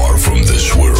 far from this world.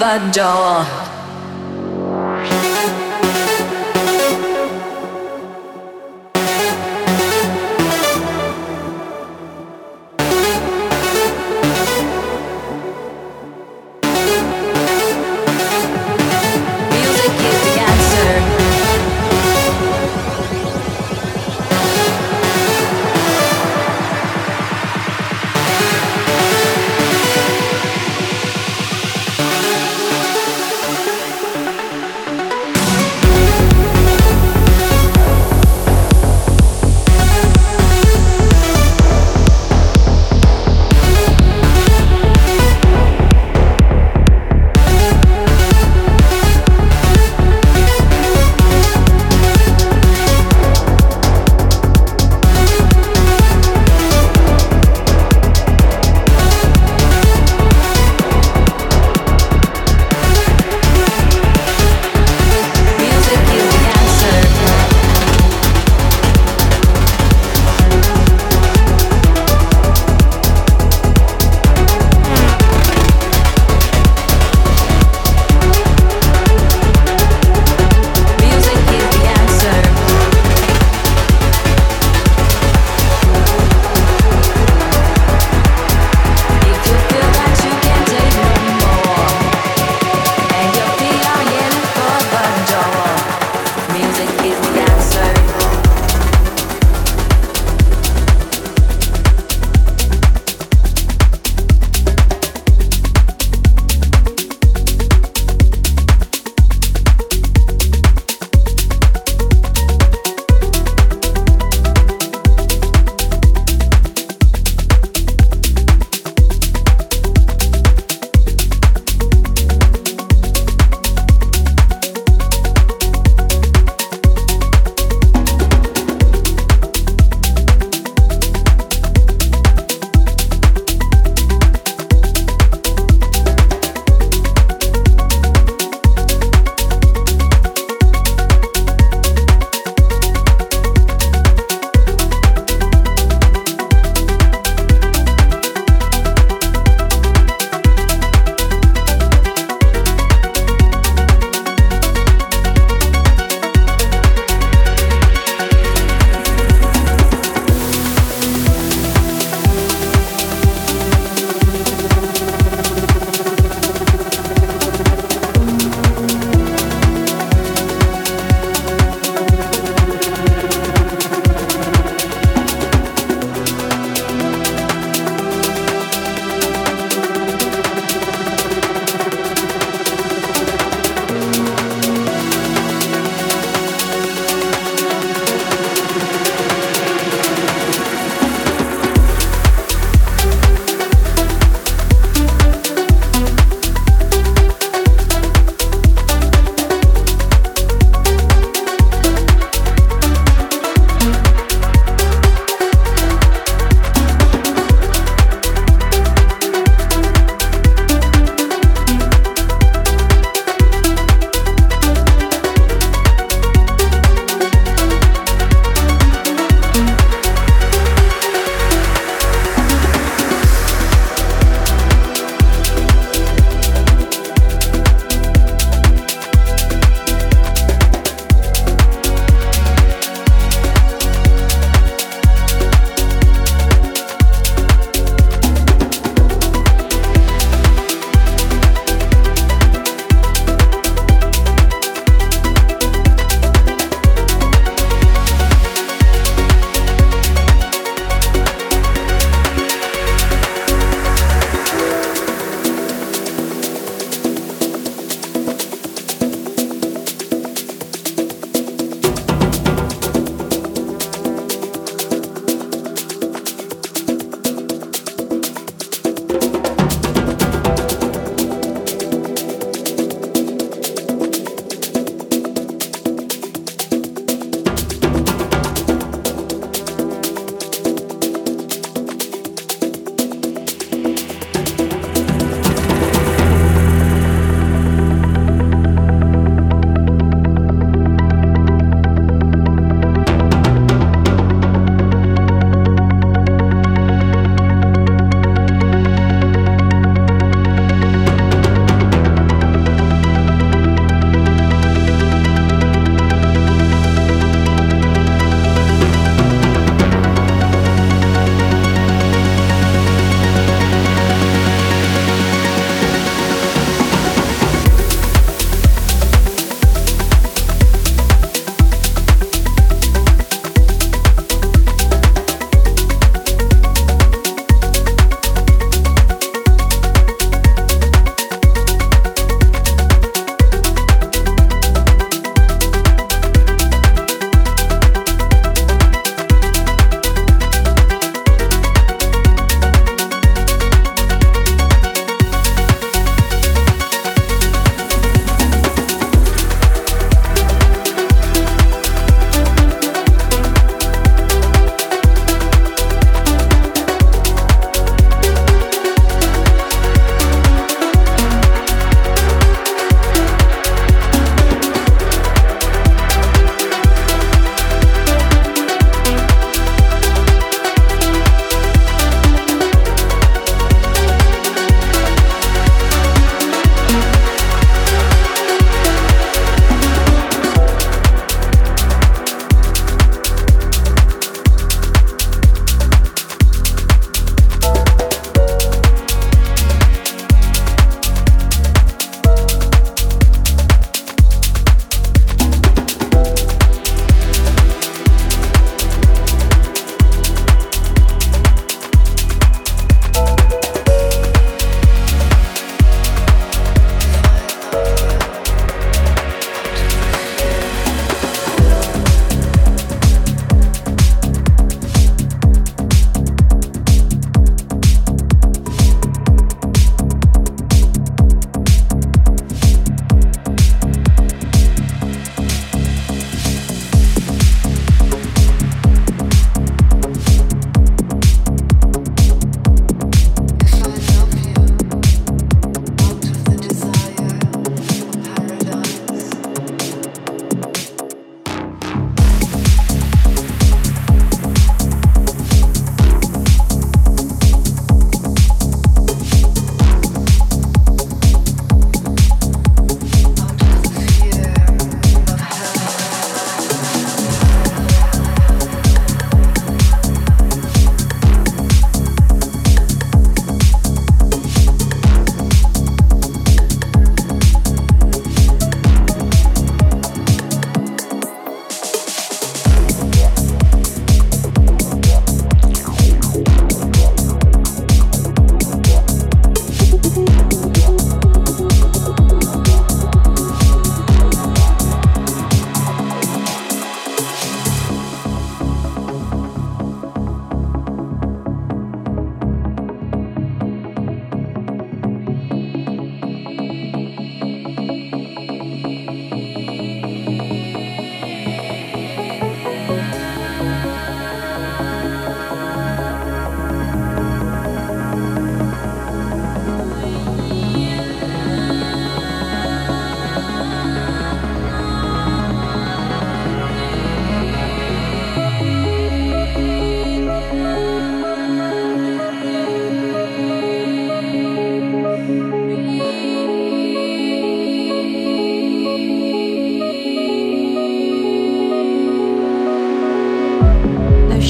the door.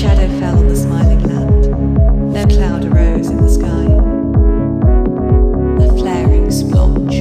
shadow fell on the smiling land. Cloud arose in the sky. A flaring splotch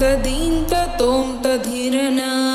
तदीं तोम तधिरना